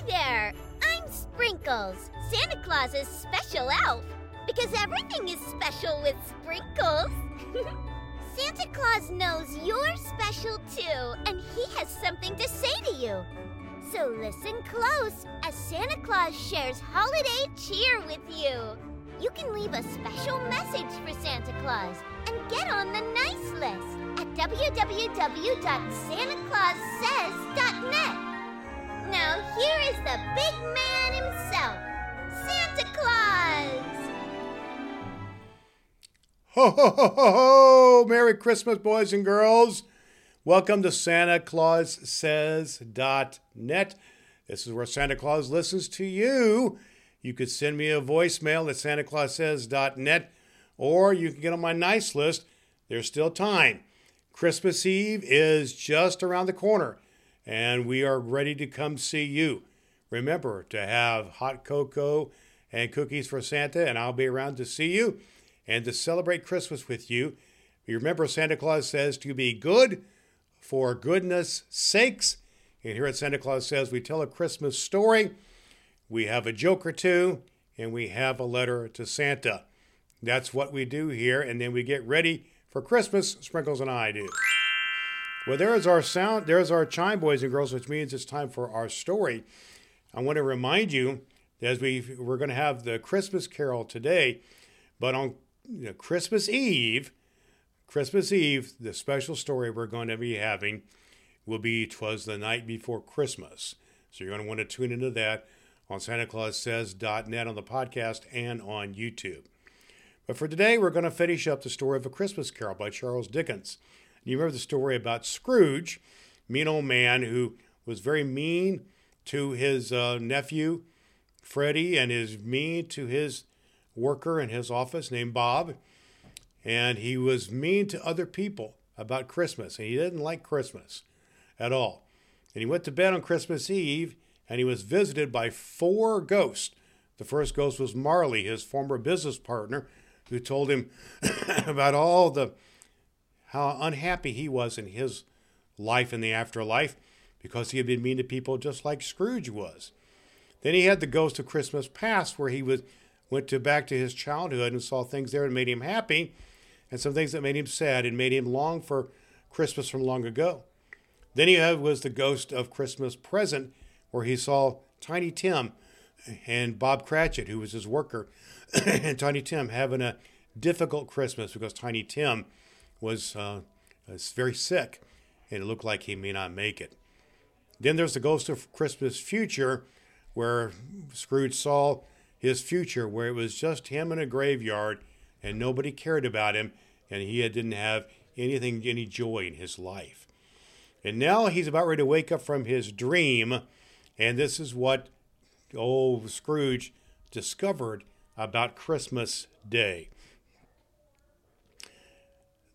Hi there! I'm Sprinkles, Santa Claus's special elf. Because everything is special with sprinkles. Santa Claus knows you're special too, and he has something to say to you. So listen close as Santa Claus shares holiday cheer with you. You can leave a special message for Santa Claus and get on the nice list at www.santaclaussays.net. Now, here is the big man himself, Santa Claus! Ho, ho, ho, ho, ho! Merry Christmas, boys and girls. Welcome to Santa Claus Says.net. This is where Santa Claus listens to you. You could send me a voicemail at SantaClausSays.net or you can get on my nice list. There's still time. Christmas Eve is just around the corner and we are ready to come see you. Remember to have hot cocoa and cookies for Santa, and I'll be around to see you and to celebrate Christmas with you. Remember, Santa Claus says to be good for goodness sakes. And here at Santa Claus Says, we tell a Christmas story, we have a joke or two, and we have a letter to Santa. That's what we do here, and then we get ready for Christmas, Sprinkles and I do. Well, there's our sound, there's our chime, boys and girls, which means it's time for our story. I want to remind you as we we're going to have the Christmas Carol today, but on you know, Christmas Eve, Christmas Eve, the special story we're going to be having will be "Twas the Night Before Christmas." So you're going to want to tune into that on SantaClausSays.net on the podcast and on YouTube. But for today, we're going to finish up the story of A Christmas Carol by Charles Dickens. You remember the story about Scrooge, mean old man who was very mean to his uh, nephew, Freddie, and is mean to his worker in his office named Bob. And he was mean to other people about Christmas, and he didn't like Christmas at all. And he went to bed on Christmas Eve, and he was visited by four ghosts. The first ghost was Marley, his former business partner, who told him about all the how unhappy he was in his life in the afterlife because he had been mean to people just like Scrooge was. Then he had the ghost of Christmas past where he was went to back to his childhood and saw things there that made him happy and some things that made him sad and made him long for Christmas from long ago. Then he had was the ghost of Christmas present where he saw Tiny Tim and Bob Cratchit, who was his worker, and Tiny Tim having a difficult Christmas because Tiny Tim was, uh, very sick and it looked like he may not make it. Then there's the ghost of Christmas future, where Scrooge saw his future, where it was just him in a graveyard and nobody cared about him and he didn't have anything, any joy in his life. And now he's about ready to wake up from his dream, and this is what old Scrooge discovered about Christmas Day.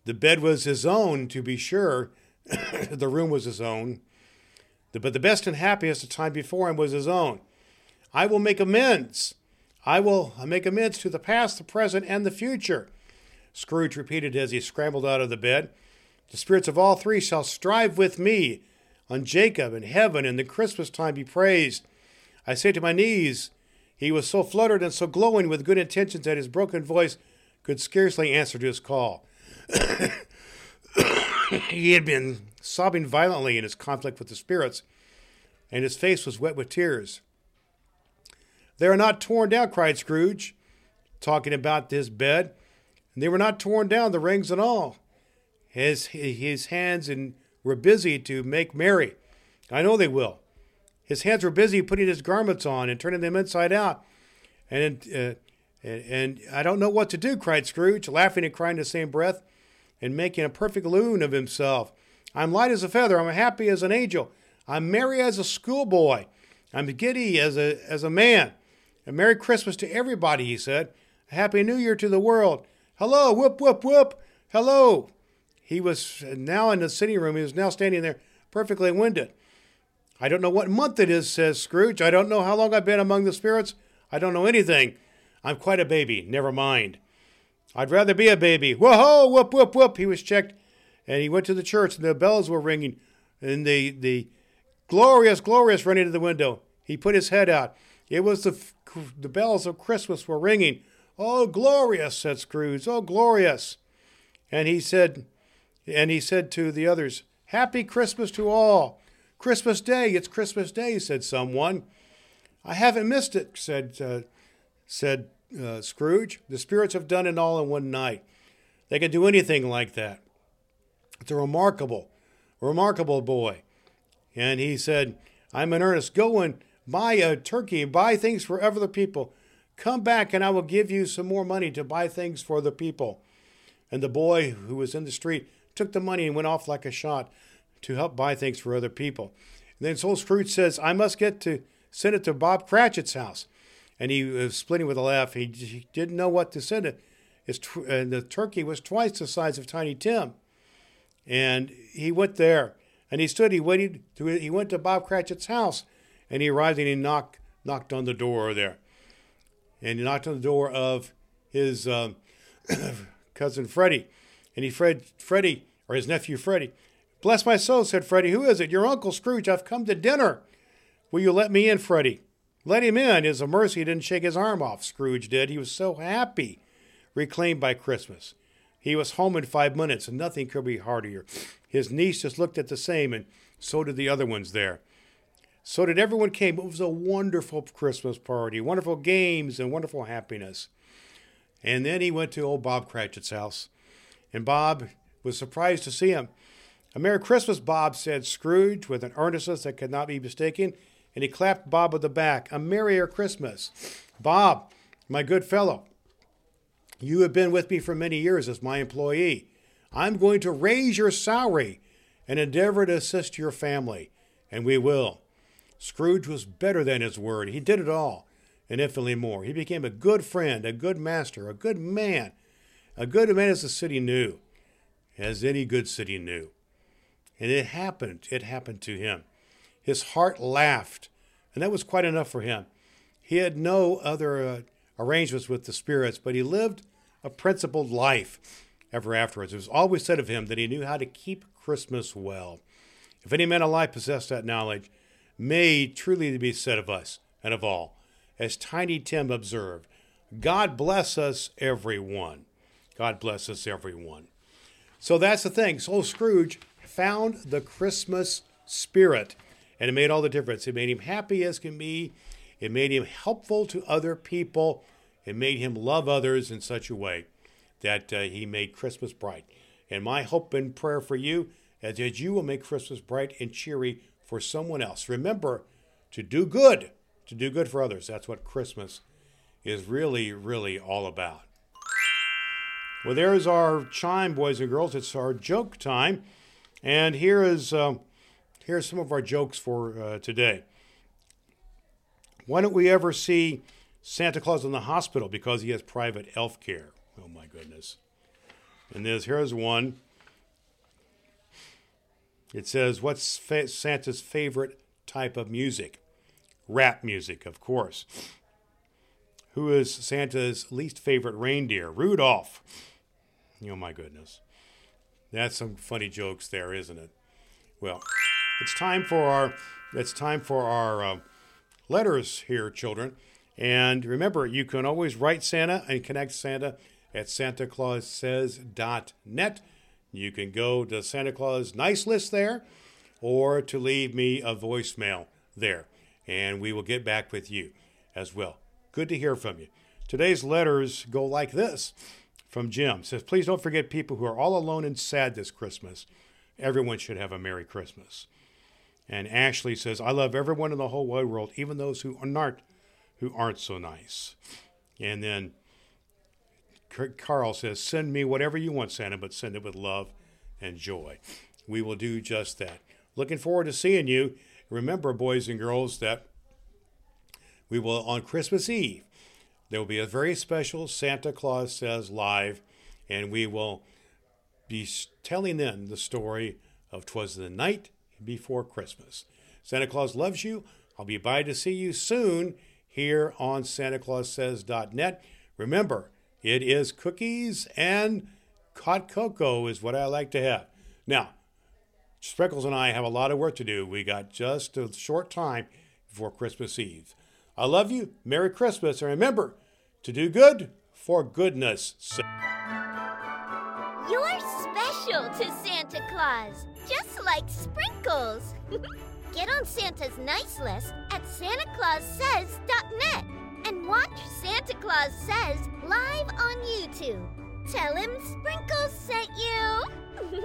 The bed was his own, to be sure. the room was his own. But the best and happiest time before him was his own. I will make amends. I will make amends to the past, the present, and the future. Scrooge repeated as he scrambled out of the bed. The spirits of all three shall strive with me. On Jacob and heaven and the Christmas time be praised. I say to my knees, he was so fluttered and so glowing with good intentions that his broken voice could scarcely answer to his call. he had been sobbing violently in his conflict with the spirits, and his face was wet with tears. They are not torn down, cried Scrooge, talking about his bed. And they were not torn down, the rings and all. His, his hands and were busy to make merry. I know they will. His hands were busy putting his garments on and turning them inside out. And, uh, and, and I don't know what to do, cried Scrooge, laughing and crying in the same breath and making a perfect loon of himself. I'm light as a feather. I'm happy as an angel. I'm merry as a schoolboy. I'm giddy as a, as a man. A Merry Christmas to everybody, he said. A Happy New Year to the world. Hello, whoop, whoop, whoop. Hello. He was now in the sitting room. He was now standing there perfectly winded. I don't know what month it is, says Scrooge. I don't know how long I've been among the spirits. I don't know anything. I'm quite a baby. Never mind. I'd rather be a baby. Whoa, whoop, whoop, whoop. He was checked, and he went to the church, and the bells were ringing, and the the glorious, glorious running to the window. He put his head out. It was the, the bells of Christmas were ringing. Oh, glorious, said Scrooge. Oh, glorious. And he said, and he said to the others, Happy Christmas to all. Christmas Day, it's Christmas Day, said someone. I haven't missed it, said, uh, said uh, Scrooge. The spirits have done it all in one night. They can do anything like that. It's a remarkable, remarkable boy. And he said, I'm in earnest. Go and buy a turkey, buy things for other people. Come back and I will give you some more money to buy things for the people. And the boy who was in the street took the money and went off like a shot to help buy things for other people. And then Soul Scrooge says, I must get to send it to Bob Cratchit's house. And he was splitting with a laugh. He, he didn't know what to send it. And the turkey was twice the size of Tiny Tim. And he went there and he stood, he waited, to, he went to Bob Cratchit's house and he arrived and he knocked, knocked on the door there. And he knocked on the door of his um, cousin Freddie. And he, Fred, Freddie, or his nephew Freddie, bless my soul, said Freddie, who is it? Your Uncle Scrooge, I've come to dinner. Will you let me in, Freddie? Let him in. It's a mercy he didn't shake his arm off, Scrooge did. He was so happy, reclaimed by Christmas. He was home in five minutes, and nothing could be heartier. His niece just looked at the same, and so did the other ones there. So did everyone came. It was a wonderful Christmas party, wonderful games, and wonderful happiness. And then he went to old Bob Cratchit's house, and Bob was surprised to see him. A Merry Christmas, Bob, said Scrooge with an earnestness that could not be mistaken, and he clapped Bob on the back. A Merrier Christmas. Bob, my good fellow, you have been with me for many years as my employee. I'm going to raise your salary and endeavor to assist your family, and we will. Scrooge was better than his word. He did it all and infinitely more. He became a good friend, a good master, a good man, a good man as the city knew, as any good city knew. And it happened. It happened to him. His heart laughed, and that was quite enough for him. He had no other uh, arrangements with the spirits, but he lived a principled life ever afterwards. It was always said of him that he knew how to keep Christmas well. If any man alive possessed that knowledge, may truly be said of us and of all. As Tiny Tim observed, God bless us, everyone. God bless us, everyone. So that's the thing. So Scrooge found the Christmas spirit, and it made all the difference. It made him happy as can be, it made him helpful to other people, it made him love others in such a way that uh, he made Christmas bright. And my hope and prayer for you is that you will make Christmas bright and cheery for someone else. Remember to do good, to do good for others. That's what Christmas is really, really all about. Well, there's our chime, boys and girls. It's our joke time, and here is uh, here's some of our jokes for uh, today. Why don't we ever see Santa Claus in the hospital because he has private health care? Oh my goodness! And there's here's one. It says, What's fa- Santa's favorite type of music? Rap music, of course. Who is Santa's least favorite reindeer? Rudolph. Oh my goodness. That's some funny jokes there, isn't it? Well, it's time for our it's time for our uh, letters here, children. And remember, you can always write Santa and connect Santa at santaclaussays.net. You can go to Santa Claus nice list there or to leave me a voicemail there, and we will get back with you as well. Good to hear from you. Today's letters go like this from Jim. Says, please don't forget people who are all alone and sad this Christmas. Everyone should have a Merry Christmas. And Ashley says, I love everyone in the whole wide world, even those who aren't who aren't so nice. And then Carl says, Send me whatever you want, Santa, but send it with love and joy. We will do just that. Looking forward to seeing you. Remember, boys and girls, that we will, on Christmas Eve, there will be a very special Santa Claus Says Live, and we will be telling them the story of Twas the Night Before Christmas. Santa Claus loves you. I'll be by to see you soon here on SantaClausSays.net. Remember, it is cookies and hot cocoa is what I like to have. Now, Sprinkles and I have a lot of work to do. We got just a short time before Christmas Eve. I love you. Merry Christmas. And remember to do good for goodness sake. You're special to Santa Claus, like sprinkles. Get on Santa's nice list at SantaClausSays.net and watch Santa Claus Says live on YouTube. Tell him Sprinkles sent you.